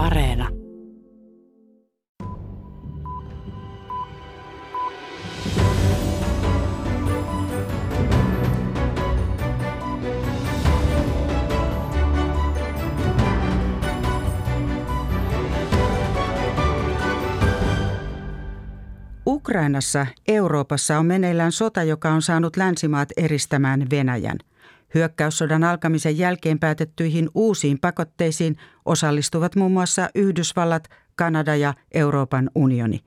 Areena. Ukrainassa, Euroopassa on meneillään sota, joka on saanut länsimaat eristämään Venäjän. Hyökkäyssodan alkamisen jälkeen päätettyihin uusiin pakotteisiin osallistuvat muun muassa Yhdysvallat, Kanada ja Euroopan unioni.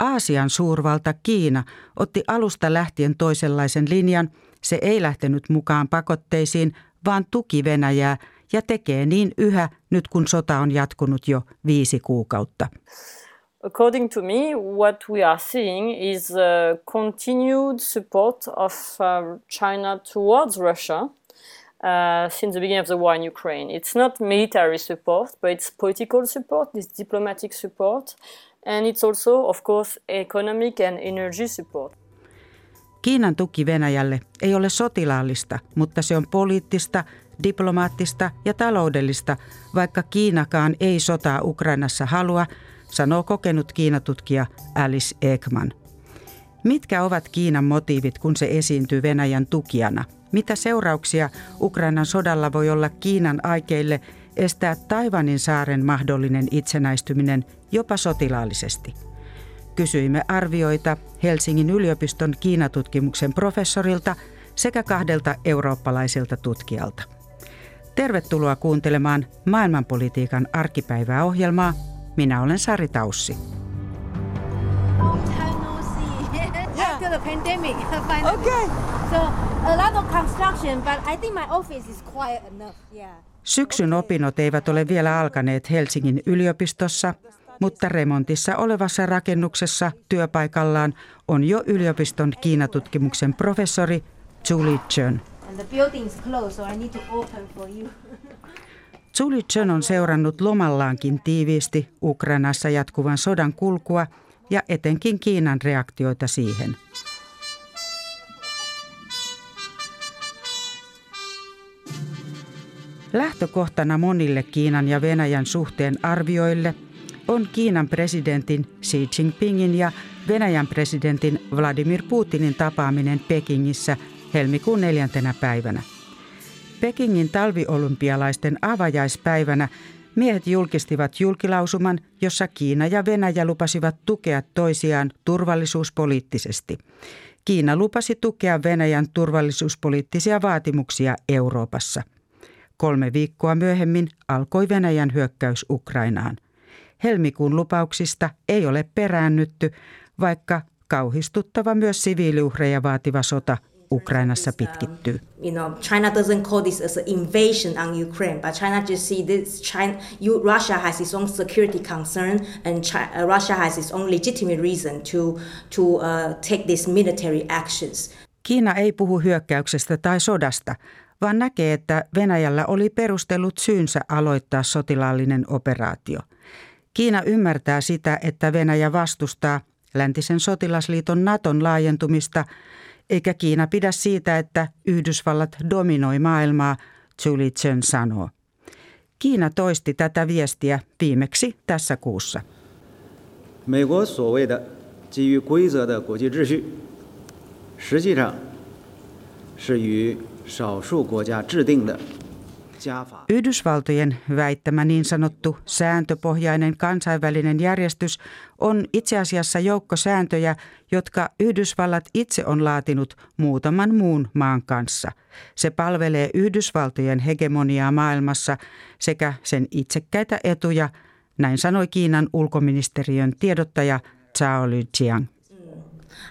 Aasian suurvalta Kiina otti alusta lähtien toisenlaisen linjan. Se ei lähtenyt mukaan pakotteisiin, vaan tuki Venäjää ja tekee niin yhä nyt kun sota on jatkunut jo viisi kuukautta. According to me, what we are seeing is a continued support of uh, China towards Russia uh, since the beginning of the war in Ukraine. It's not military support, but it's political support, it's diplomatic support, and it's also, of course, economic and energy support. Kiinan tuki Venäjälle ei ole sotilaallista, mutta se on poliittista, diplomaattista ja taloudellista, vaikka Kiinakaan ei sotaa Ukrainassa halua – sanoo kokenut Kiinatutkija Alice Ekman. Mitkä ovat Kiinan motiivit, kun se esiintyy Venäjän tukijana? Mitä seurauksia Ukrainan sodalla voi olla Kiinan aikeille estää Taivanin saaren mahdollinen itsenäistyminen jopa sotilaallisesti? Kysyimme arvioita Helsingin yliopiston Kiinatutkimuksen professorilta sekä kahdelta eurooppalaisilta tutkijalta. Tervetuloa kuuntelemaan maailmanpolitiikan arkipäivää ohjelmaa minä olen Sari Taussi. Syksyn opinnot eivät ole vielä alkaneet Helsingin yliopistossa, mutta remontissa olevassa rakennuksessa työpaikallaan on jo yliopiston Kiinatutkimuksen professori Julie Chen. And the building is closed, so I need to open for you. Zuli Chen on seurannut lomallaankin tiiviisti Ukrainassa jatkuvan sodan kulkua ja etenkin Kiinan reaktioita siihen. Lähtökohtana monille Kiinan ja Venäjän suhteen arvioille on Kiinan presidentin Xi Jinpingin ja Venäjän presidentin Vladimir Putinin tapaaminen Pekingissä helmikuun neljäntenä päivänä – Pekingin talviolympialaisten avajaispäivänä miehet julkistivat julkilausuman, jossa Kiina ja Venäjä lupasivat tukea toisiaan turvallisuuspoliittisesti. Kiina lupasi tukea Venäjän turvallisuuspoliittisia vaatimuksia Euroopassa. Kolme viikkoa myöhemmin alkoi Venäjän hyökkäys Ukrainaan. Helmikuun lupauksista ei ole peräännytty, vaikka kauhistuttava myös siviiliuhreja vaativa sota Ukrainassa pitkittyy. You know, China doesn't call this as an invasion on Ukraine, but China just see this. China, you, Russia has its own security concern, and China, uh, Russia has its own legitimate reason to to uh, take these military actions. Kiina ei puhu hyökkäyksestä tai sodasta, vaan näkee, että Venäjällä oli perustellut syynsä aloittaa sotilaallinen operaatio. Kiina ymmärtää sitä, että Venäjä vastustaa läntisen sotilasliiton Naton laajentumista – eikä Kiina pidä siitä, että Yhdysvallat dominoi maailmaa, Julie Chen sanoo. Kiina toisti tätä viestiä viimeksi tässä kuussa. 美国所谓的基于规则的国际秩序，实际上是与少数国家制定的 Yhdysvaltojen väittämä niin sanottu sääntöpohjainen kansainvälinen järjestys on itse asiassa joukko sääntöjä, jotka Yhdysvallat itse on laatinut muutaman muun maan kanssa. Se palvelee Yhdysvaltojen hegemoniaa maailmassa sekä sen itsekkäitä etuja, näin sanoi Kiinan ulkoministeriön tiedottaja Zhao Lijiang.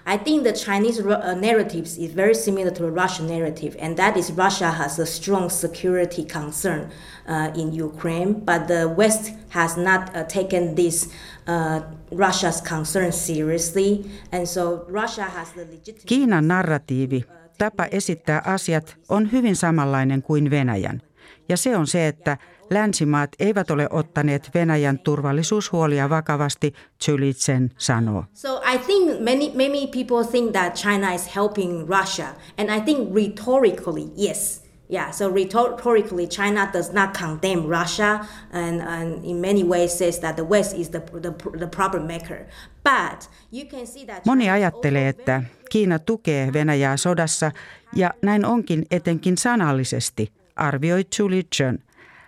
I think the Chinese uh, narrative is very similar to the Russian narrative, and that is Russia has a strong security concern uh, in Ukraine, but the West has not uh, taken this uh, Russia's concern seriously, and so Russia has the legitimate... Kiinan narratiivi, tapa esittää asiat, on hyvin samanlainen kuin Venäjän, ja se on se, että länsimaat eivät ole ottaneet Venäjän turvallisuushuolia vakavasti, Chulitsen sanoo. So I think many, many people think that China is helping Russia, and I think rhetorically, yes, Yeah, so rhetorically, China does not condemn Russia and, and in many ways says that the West is the, the, the problem maker. But you can see that Moni ajattelee, että Kiina tukee Venäjää sodassa ja näin onkin etenkin sanallisesti, arvioi Julie Chen.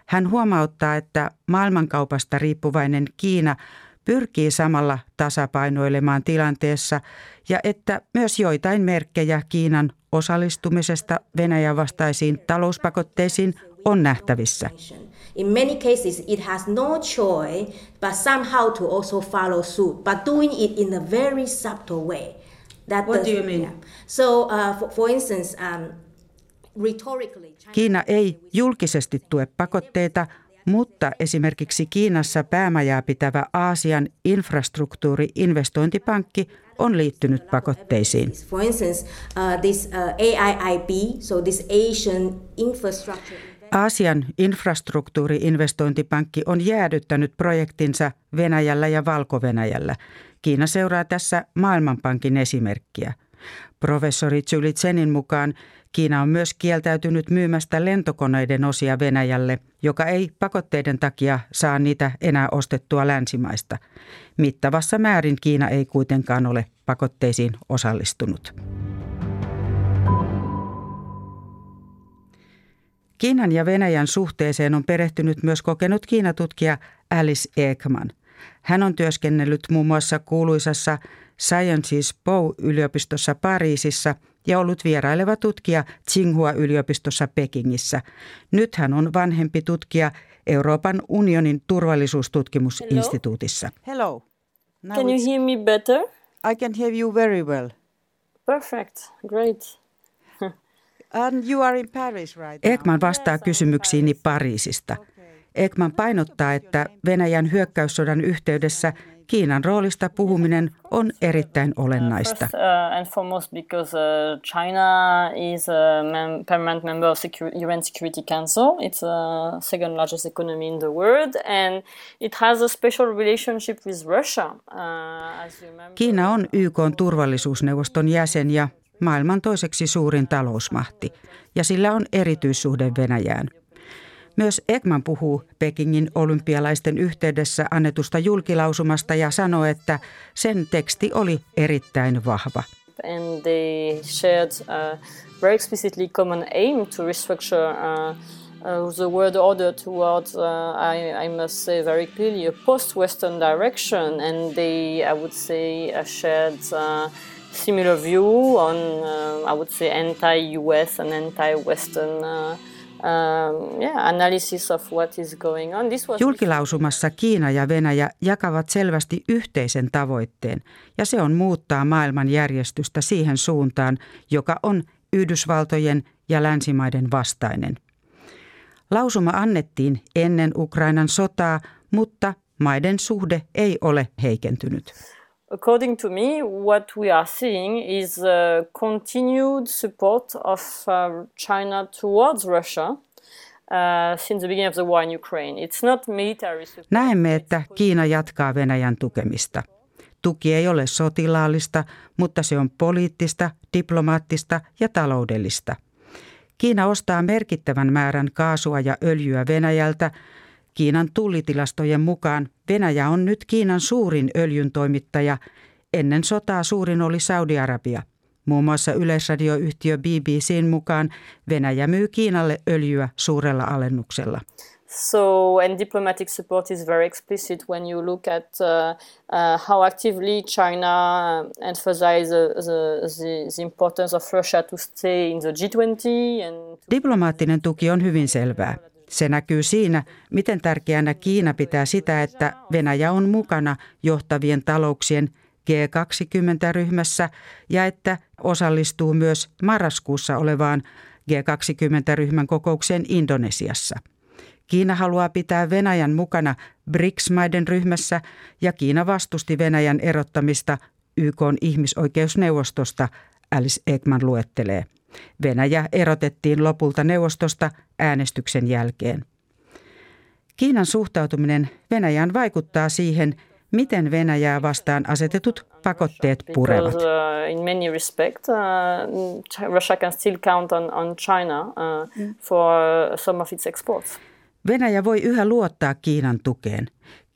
Hän huomauttaa, että maailmankaupasta riippuvainen Kiina pyrkii samalla tasapainoilemaan tilanteessa ja että myös joitain merkkejä Kiinan osallistumisesta Venäjän vastaisiin talouspakotteisiin on nähtävissä. In many cases, it has no choice but somehow to also follow suit, but doing it in a very subtle way. That What does, do you mean? Yeah. So, uh, for, for instance, um, Kiina ei julkisesti tue pakotteita, mutta esimerkiksi Kiinassa päämajaa pitävä Aasian infrastruktuuri-investointipankki on liittynyt pakotteisiin. Aasian infrastruktuuri-investointipankki on jäädyttänyt projektinsa Venäjällä ja Valko-Venäjällä. Kiina seuraa tässä Maailmanpankin esimerkkiä. Professori Zylitsenin mukaan Kiina on myös kieltäytynyt myymästä lentokoneiden osia Venäjälle, joka ei pakotteiden takia saa niitä enää ostettua länsimaista. Mittavassa määrin Kiina ei kuitenkaan ole pakotteisiin osallistunut. Kiinan ja Venäjän suhteeseen on perehtynyt myös kokenut Kiinatutkija Alice Ekman. Hän on työskennellyt muun muassa kuuluisassa Sciences Po-yliopistossa Pariisissa ja ollut vieraileva tutkija Tsinghua-yliopistossa Pekingissä. Nyt hän on vanhempi tutkija Euroopan unionin turvallisuustutkimusinstituutissa. Hello. Now can you hear me better? I can hear you very well. Perfect. Great. And you are in Paris right now. Ekman vastaa kysymyksiini Pariisista. Ekman painottaa, että Venäjän hyökkäyssodan yhteydessä Kiinan roolista puhuminen on erittäin olennaista. Kiina on YK turvallisuusneuvoston jäsen ja maailman toiseksi suurin talousmahti, ja sillä on erityissuhde Venäjään. Myös Ekman puhuu Pekingin olympialaisten yhteydessä annetusta julkilausumasta ja sanoo, että sen teksti oli erittäin vahva. And they shared a very explicitly common aim to restructure uh, uh, the world order towards, uh, I, I must say very clearly, a post-Western direction. And they, I would say, uh, shared uh, similar view on, uh, I would say, anti-US and anti-Western Um, Julkilausumassa Kiina ja Venäjä jakavat selvästi yhteisen tavoitteen, ja se on muuttaa maailman järjestystä siihen suuntaan, joka on Yhdysvaltojen ja länsimaiden vastainen. Lausuma annettiin ennen Ukrainan sotaa, mutta maiden suhde ei ole heikentynyt. According to me, what we are seeing is a continued support of uh, China towards Russia. Uh. Näemme, että Kiina jatkaa Venäjän tukemista. Tuki ei ole sotilaallista, mutta se on poliittista, diplomaattista ja taloudellista. Kiina ostaa merkittävän määrän kaasua ja öljyä Venäjältä, Kiinan tullitilastojen mukaan Venäjä on nyt Kiinan suurin öljyntoimittaja. Ennen sotaa suurin oli Saudi-Arabia. Muun muassa yleisradioyhtiö BBCn mukaan Venäjä myy Kiinalle öljyä suurella alennuksella. So, and diplomatic support is very explicit when you look at uh, uh, how actively China emphasizes the, the, the importance of Russia to stay in the G20. And Diplomaattinen tuki on hyvin selvää. Se näkyy siinä, miten tärkeänä Kiina pitää sitä, että Venäjä on mukana johtavien talouksien G20-ryhmässä ja että osallistuu myös marraskuussa olevaan G20-ryhmän kokoukseen Indonesiassa. Kiina haluaa pitää Venäjän mukana BRICS-maiden ryhmässä ja Kiina vastusti Venäjän erottamista YK ihmisoikeusneuvostosta, Alice Ekman luettelee. Venäjä erotettiin lopulta neuvostosta äänestyksen jälkeen. Kiinan suhtautuminen Venäjään vaikuttaa siihen, miten Venäjää vastaan asetetut pakotteet purevat. Uh, uh, uh, mm. Venäjä voi yhä luottaa Kiinan tukeen.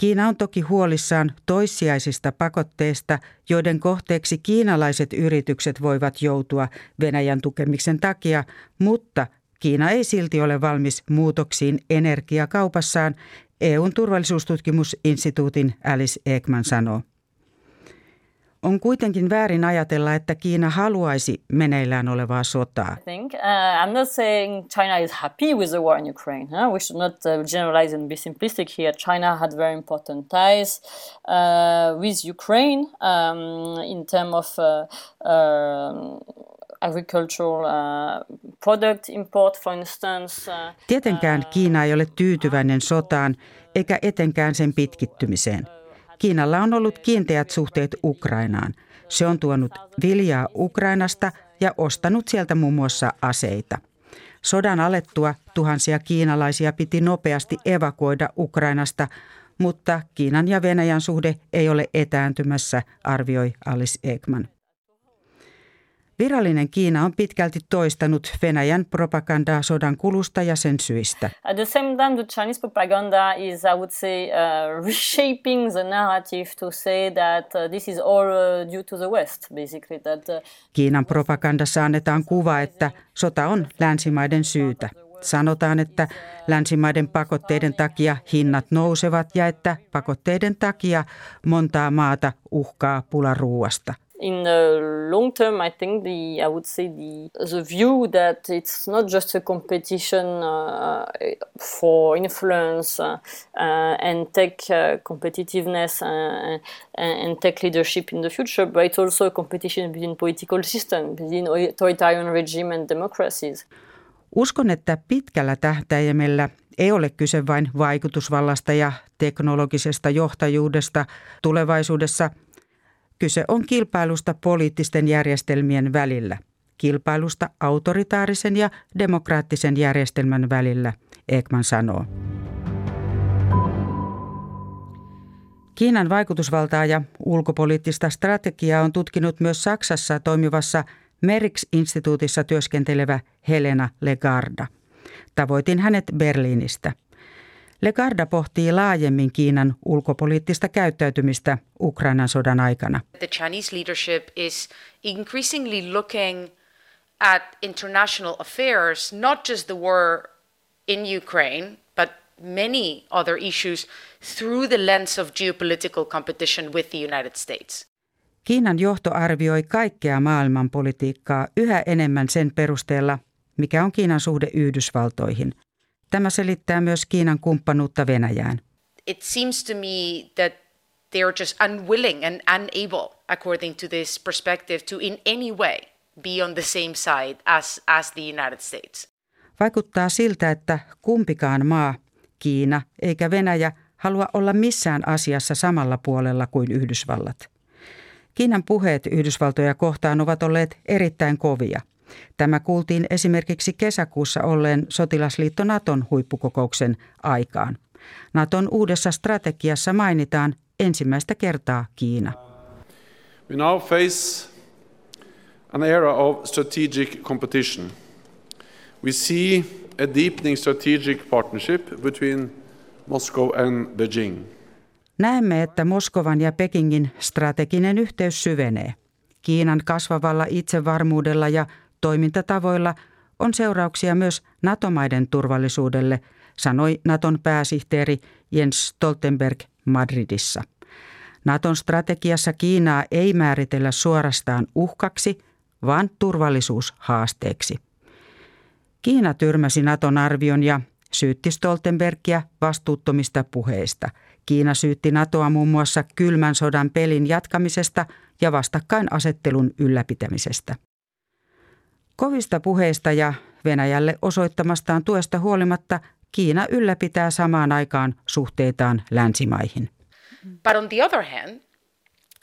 Kiina on toki huolissaan toissijaisista pakotteista, joiden kohteeksi kiinalaiset yritykset voivat joutua Venäjän tukemiksen takia, mutta Kiina ei silti ole valmis muutoksiin energiakaupassaan, EUn turvallisuustutkimusinstituutin Alice Ekman sanoo. On kuitenkin väärin ajatella, että Kiina haluaisi meneillään olevaa sotaa. I think, uh, I'm not saying China is happy with the war in Ukraine. Huh? We should not uh, generalize and be simplistic here. China had very important ties uh, with Ukraine um, in terms of uh, uh, agricultural uh, product import, for instance. Uh, Tietenkään Kiina ei ole tyytyväinen sotaan eikä etenkään sen pitkittymiseen. Kiinalla on ollut kiinteät suhteet Ukrainaan. Se on tuonut viljaa Ukrainasta ja ostanut sieltä muun muassa aseita. Sodan alettua tuhansia kiinalaisia piti nopeasti evakuoida Ukrainasta, mutta Kiinan ja Venäjän suhde ei ole etääntymässä, arvioi Alice Ekman. Virallinen Kiina on pitkälti toistanut Venäjän propagandaa sodan kulusta ja sen syistä. At the same time, the Chinese propaganda is, I would say, uh, reshaping the narrative to say that uh, this is all uh, due to the West, basically. That, uh, Kiinan propagandassa annetaan kuva, että sota on länsimaiden syytä. Sanotaan, että länsimaiden pakotteiden takia hinnat nousevat ja että pakotteiden takia montaa maata uhkaa pula ruuasta – in the long term, I think the I would say the the view that it's not just a competition uh, for influence uh, uh, and tech uh, competitiveness uh, and tech leadership in the future, but it's also a competition between political systems, between authoritarian regime and democracies. Uskon, että pitkällä tähtäimellä ei ole kyse vain vaikutusvallasta ja teknologisesta johtajuudesta. Tulevaisuudessa Kyse on kilpailusta poliittisten järjestelmien välillä, kilpailusta autoritaarisen ja demokraattisen järjestelmän välillä, Ekman sanoo. Kiinan vaikutusvaltaa ja ulkopoliittista strategiaa on tutkinut myös Saksassa toimivassa Merix-instituutissa työskentelevä Helena Legarda. Tavoitin hänet Berliinistä – Legarda pohtii laajemmin Kiinan ulkopoliittista käyttäytymistä Ukrainan sodan aikana. The Chinese leadership is increasingly looking at international affairs, not just the war in Ukraine, but many other issues through the lens of geopolitical competition with the United States. Kiinan johto arvioi kaikkea maailmanpolitiikkaa yhä enemmän sen perusteella, mikä on Kiinan suhde Yhdysvaltoihin – Tämä selittää myös Kiinan kumppanuutta Venäjään. It seems to me that they are just unwilling and unable, according to this perspective, to in any way be on the same side as, as the United States. Vaikuttaa siltä, että kumpikaan maa, Kiina eikä Venäjä, halua olla missään asiassa samalla puolella kuin Yhdysvallat. Kiinan puheet Yhdysvaltoja kohtaan ovat olleet erittäin kovia. Tämä kuultiin esimerkiksi kesäkuussa olleen sotilasliitto Naton huippukokouksen aikaan. Naton uudessa strategiassa mainitaan ensimmäistä kertaa Kiina. We now face an era of strategic competition. We see a deepening strategic partnership between Moscow and Beijing. Näemme, että Moskovan ja Pekingin strateginen yhteys syvenee. Kiinan kasvavalla itsevarmuudella ja toimintatavoilla on seurauksia myös NATO-maiden turvallisuudelle, sanoi Naton pääsihteeri Jens Stoltenberg Madridissa. Naton strategiassa Kiinaa ei määritellä suorastaan uhkaksi, vaan turvallisuushaasteeksi. Kiina tyrmäsi Naton arvion ja syytti Stoltenbergia vastuuttomista puheista. Kiina syytti NATOa muun muassa kylmän sodan pelin jatkamisesta ja vastakkainasettelun ylläpitämisestä. Kovista puheista ja Venäjälle osoittamastaan tuesta huolimatta Kiina ylläpitää samaan aikaan suhteitaan länsimaihin. But on the other hand,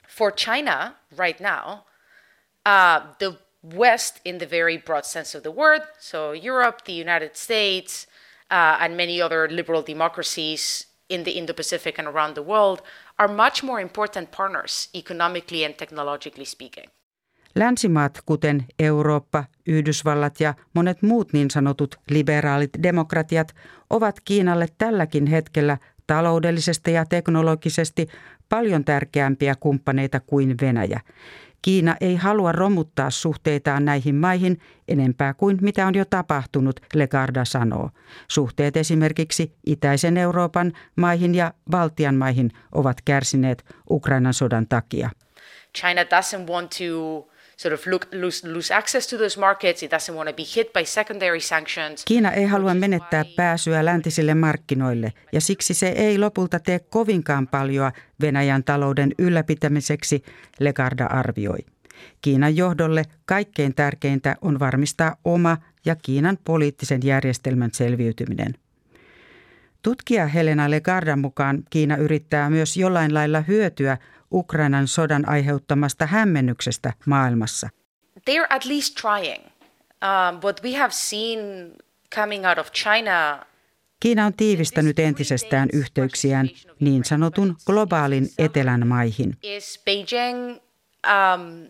for China right now, uh, the West in the very broad sense of the word, so Europe, the United States, uh, and many other liberal democracies in the Indo Pacific and around the world are much more important partners economically and technologically speaking. Länsimaat, kuten Eurooppa, Yhdysvallat ja monet muut niin sanotut liberaalit demokratiat, ovat Kiinalle tälläkin hetkellä taloudellisesti ja teknologisesti paljon tärkeämpiä kumppaneita kuin Venäjä. Kiina ei halua romuttaa suhteitaan näihin maihin enempää kuin mitä on jo tapahtunut, Legarda sanoo. Suhteet esimerkiksi itäisen Euroopan maihin ja Baltian maihin ovat kärsineet Ukrainan sodan takia. China doesn't want to sort of look, lose, lose access to those markets. It doesn't want to be hit by secondary sanctions. Kiina ei halua menettää pääsyä läntisille markkinoille ja siksi se ei lopulta tee kovinkaan paljon Venäjän talouden ylläpitämiseksi, Legarda arvioi. Kiinan johdolle kaikkein tärkeintä on varmistaa oma ja Kiinan poliittisen järjestelmän selviytyminen. Tutkija Helena Legardan mukaan Kiina yrittää myös jollain lailla hyötyä Ukrainan sodan aiheuttamasta hämmennyksestä maailmassa. They're at least trying. Um, what we have seen coming out of China Kiina on tiivistänyt entisestään yhteyksiään niin sanotun globaalin etelän maihin. Um.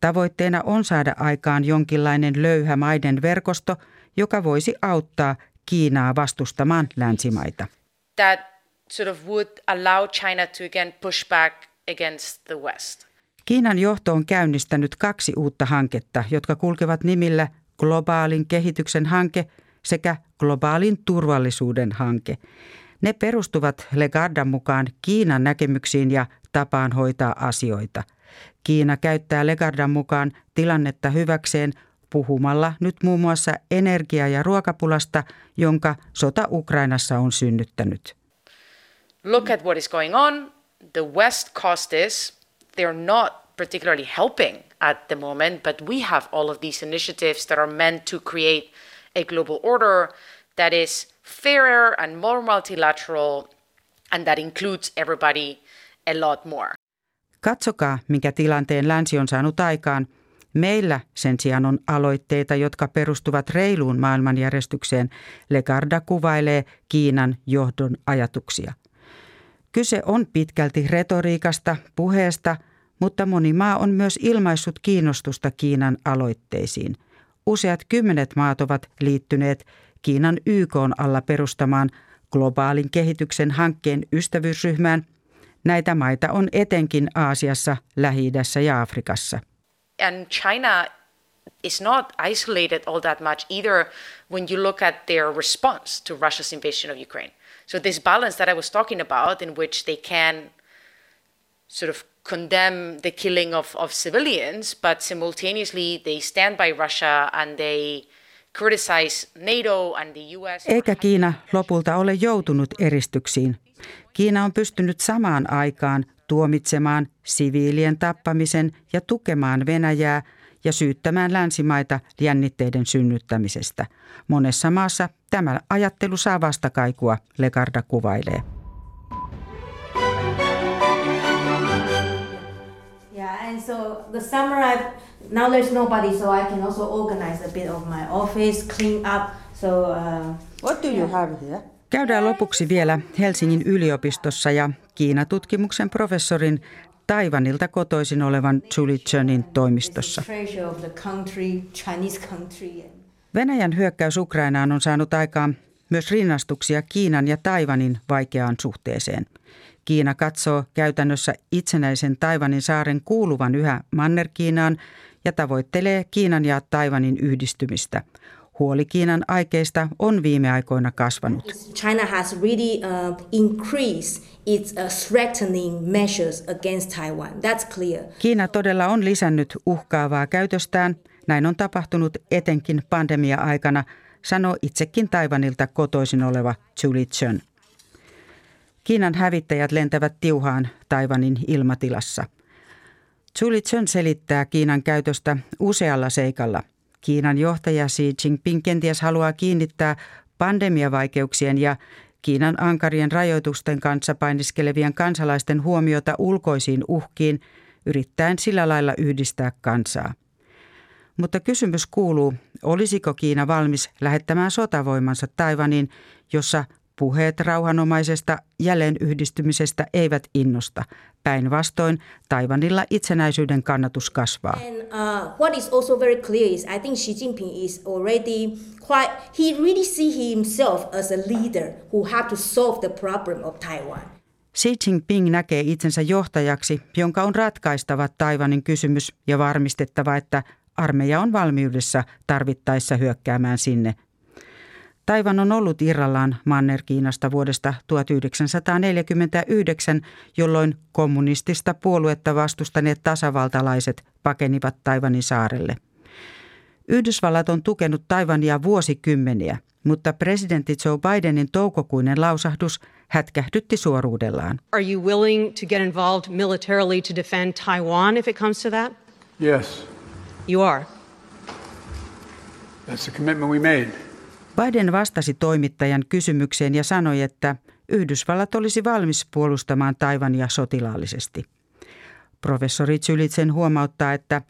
Tavoitteena on saada aikaan jonkinlainen löyhä maiden verkosto, joka voisi auttaa Kiinaa vastustamaan länsimaita. That sort of would allow China to again push back against the West. Kiinan johto on käynnistänyt kaksi uutta hanketta, jotka kulkevat nimillä globaalin kehityksen hanke sekä globaalin turvallisuuden hanke. Ne perustuvat Legardan mukaan Kiinan näkemyksiin ja tapaan hoitaa asioita. Kiina käyttää Legardan mukaan tilannetta hyväkseen puhumalla nyt muun muassa energia- ja ruokapulasta, jonka sota Ukrainassa on synnyttänyt. Look at what is going on. The West caused this. They're not particularly helping at the moment, but we have all of these initiatives that are meant to create a global order that is fairer and more multilateral and that includes everybody a lot more. Katsokaa, mikä tilanteen länsi on saanut aikaan. Meillä sen sijaan on aloitteita, jotka perustuvat reiluun maailmanjärjestykseen. Legarda kuvailee Kiinan johdon ajatuksia. Kyse on pitkälti retoriikasta, puheesta, mutta moni maa on myös ilmaissut kiinnostusta Kiinan aloitteisiin. Useat kymmenet maat ovat liittyneet Kiinan YK alla perustamaan globaalin kehityksen hankkeen ystävyysryhmään. Näitä maita on etenkin Aasiassa, lähi ja Afrikassa. And China is not isolated all that much either when you look at their response to Russia's invasion of Ukraine. So this balance that I was talking about in which they can sort of condemn the killing of, of civilians, but simultaneously they stand by Russia and they criticize NATO and the US. eikä Kiina lopulta ole joutunut eristyksiin. Kiina on pystynyt samaan aikaan tuomitsemaan siviilien tappamisen ja tukemaan Venäjää ja syyttämään länsimaita jännitteiden synnyttämisestä. Monessa maassa tämä ajattelu saa vastakaikua, Legarda kuvailee. Yeah, and so the summer I've now there's nobody, so I can also organize a bit of my office, clean up. So uh, what do you have here? Käydään lopuksi vielä Helsingin yliopistossa ja Kiinatutkimuksen professorin Taivanilta kotoisin olevan Julie Chenin toimistossa. Venäjän hyökkäys Ukrainaan on saanut aikaan myös rinnastuksia Kiinan ja Taivanin vaikeaan suhteeseen. Kiina katsoo käytännössä itsenäisen Taivanin saaren kuuluvan yhä Manner-Kiinaan ja tavoittelee Kiinan ja Taiwanin yhdistymistä. Huoli Kiinan aikeista on viime aikoina kasvanut. China has really uh, increased its uh, threatening measures against Taiwan. That's clear. Kiina todella on lisännyt uhkaavaa käytöstään. Näin on tapahtunut etenkin pandemia-aikana, sanoo itsekin Taiwanilta kotoisin oleva Julie Chen. Kiinan hävittäjät lentävät tiuhaan Taiwanin ilmatilassa – Julie Chen selittää Kiinan käytöstä usealla seikalla. Kiinan johtaja Xi Jinping kenties haluaa kiinnittää pandemiavaikeuksien ja Kiinan ankarien rajoitusten kanssa painiskelevien kansalaisten huomiota ulkoisiin uhkiin, yrittäen sillä lailla yhdistää kansaa. Mutta kysymys kuuluu, olisiko Kiina valmis lähettämään sotavoimansa Taivaniin, jossa puheet rauhanomaisesta jälleenyhdistymisestä eivät innosta. Päinvastoin Taivanilla itsenäisyyden kannatus kasvaa. And uh, what is also very clear is I think Xi Jinping is already quite, he really see himself as a leader who have to solve the problem of Taiwan. Xi Jinping näkee itsensä johtajaksi, jonka on ratkaistava Taivanin kysymys ja varmistettava, että armeija on valmiudessa tarvittaessa hyökkäämään sinne. Taivan on ollut irrallaan Manner-Kiinasta vuodesta 1949, jolloin kommunistista puoluetta vastustaneet tasavaltalaiset pakenivat Taivanin saarelle. Yhdysvallat on tukenut Taivania vuosikymmeniä, mutta presidentti Joe Bidenin toukokuinen lausahdus hätkähdytti suoruudellaan. Are you willing to get involved militarily to defend Taiwan if it comes to that? Yes, You are. that's the commitment we made. Biden vastasi toimittajan kysymykseen ja sanoi, että Yhdysvallat olisi valmis puolustamaan Taivania sotilaallisesti. Professori Zylitsen huomauttaa, että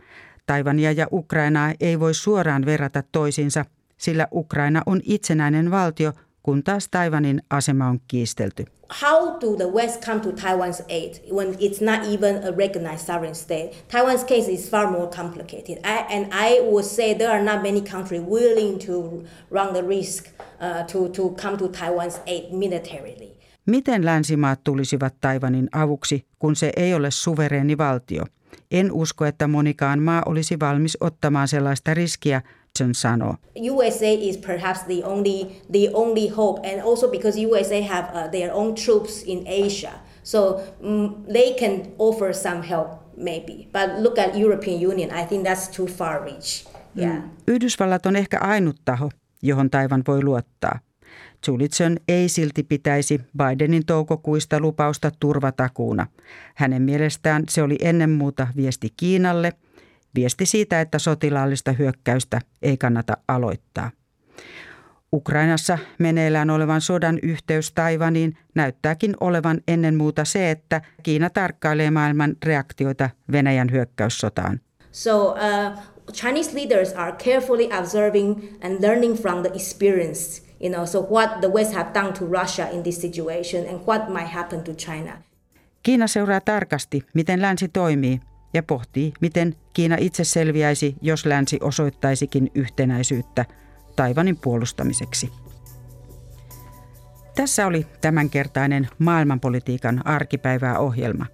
Taivania ja Ukrainaa ei voi suoraan verrata toisiinsa, sillä Ukraina on itsenäinen valtio, kun taas Taivanin asema on kiistelty. How do the West come to Taiwan's aid when it's not even a recognized sovereign state? Taiwan's case is far more complicated. I, and I would say there are not many countries willing to run the risk uh, to, to come to Taiwan's aid militarily. Miten länsimaat tulisivat Taivanin avuksi, kun se ei ole suvereeni valtio? En usko, että monikaan maa olisi valmis ottamaan sellaista riskiä, Johnson sanoo. USA is perhaps the only the only hope, and also because USA have uh, their own troops in Asia, so mm they can offer some help maybe. But look at European Union, I think that's too far reach. Yeah. Yhdysvallat on ehkä ainut taho, johon Taivan voi luottaa. Julitson ei silti pitäisi Bidenin toukokuista lupausta turvatakuuna. Hänen mielestään se oli ennen muuta viesti Kiinalle, viesti siitä, että sotilaallista hyökkäystä ei kannata aloittaa. Ukrainassa meneillään olevan sodan yhteys Taivaniin näyttääkin olevan ennen muuta se, että Kiina tarkkailee maailman reaktioita Venäjän hyökkäyssotaan. So uh, Chinese leaders are carefully observing and learning from the experience. You know, so what the West have done to Russia in this situation and what might happen to China. Kiina seuraa tarkasti, miten länsi toimii ja pohtii, miten Kiina itse selviäisi, jos länsi osoittaisikin yhtenäisyyttä Taivanin puolustamiseksi. Tässä oli tämänkertainen maailmanpolitiikan arkipäivää ohjelma.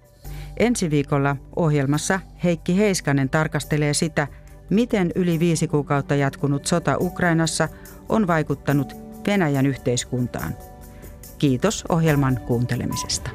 Ensi viikolla ohjelmassa Heikki Heiskanen tarkastelee sitä, miten yli viisi kuukautta jatkunut sota Ukrainassa on vaikuttanut Venäjän yhteiskuntaan. Kiitos ohjelman kuuntelemisesta.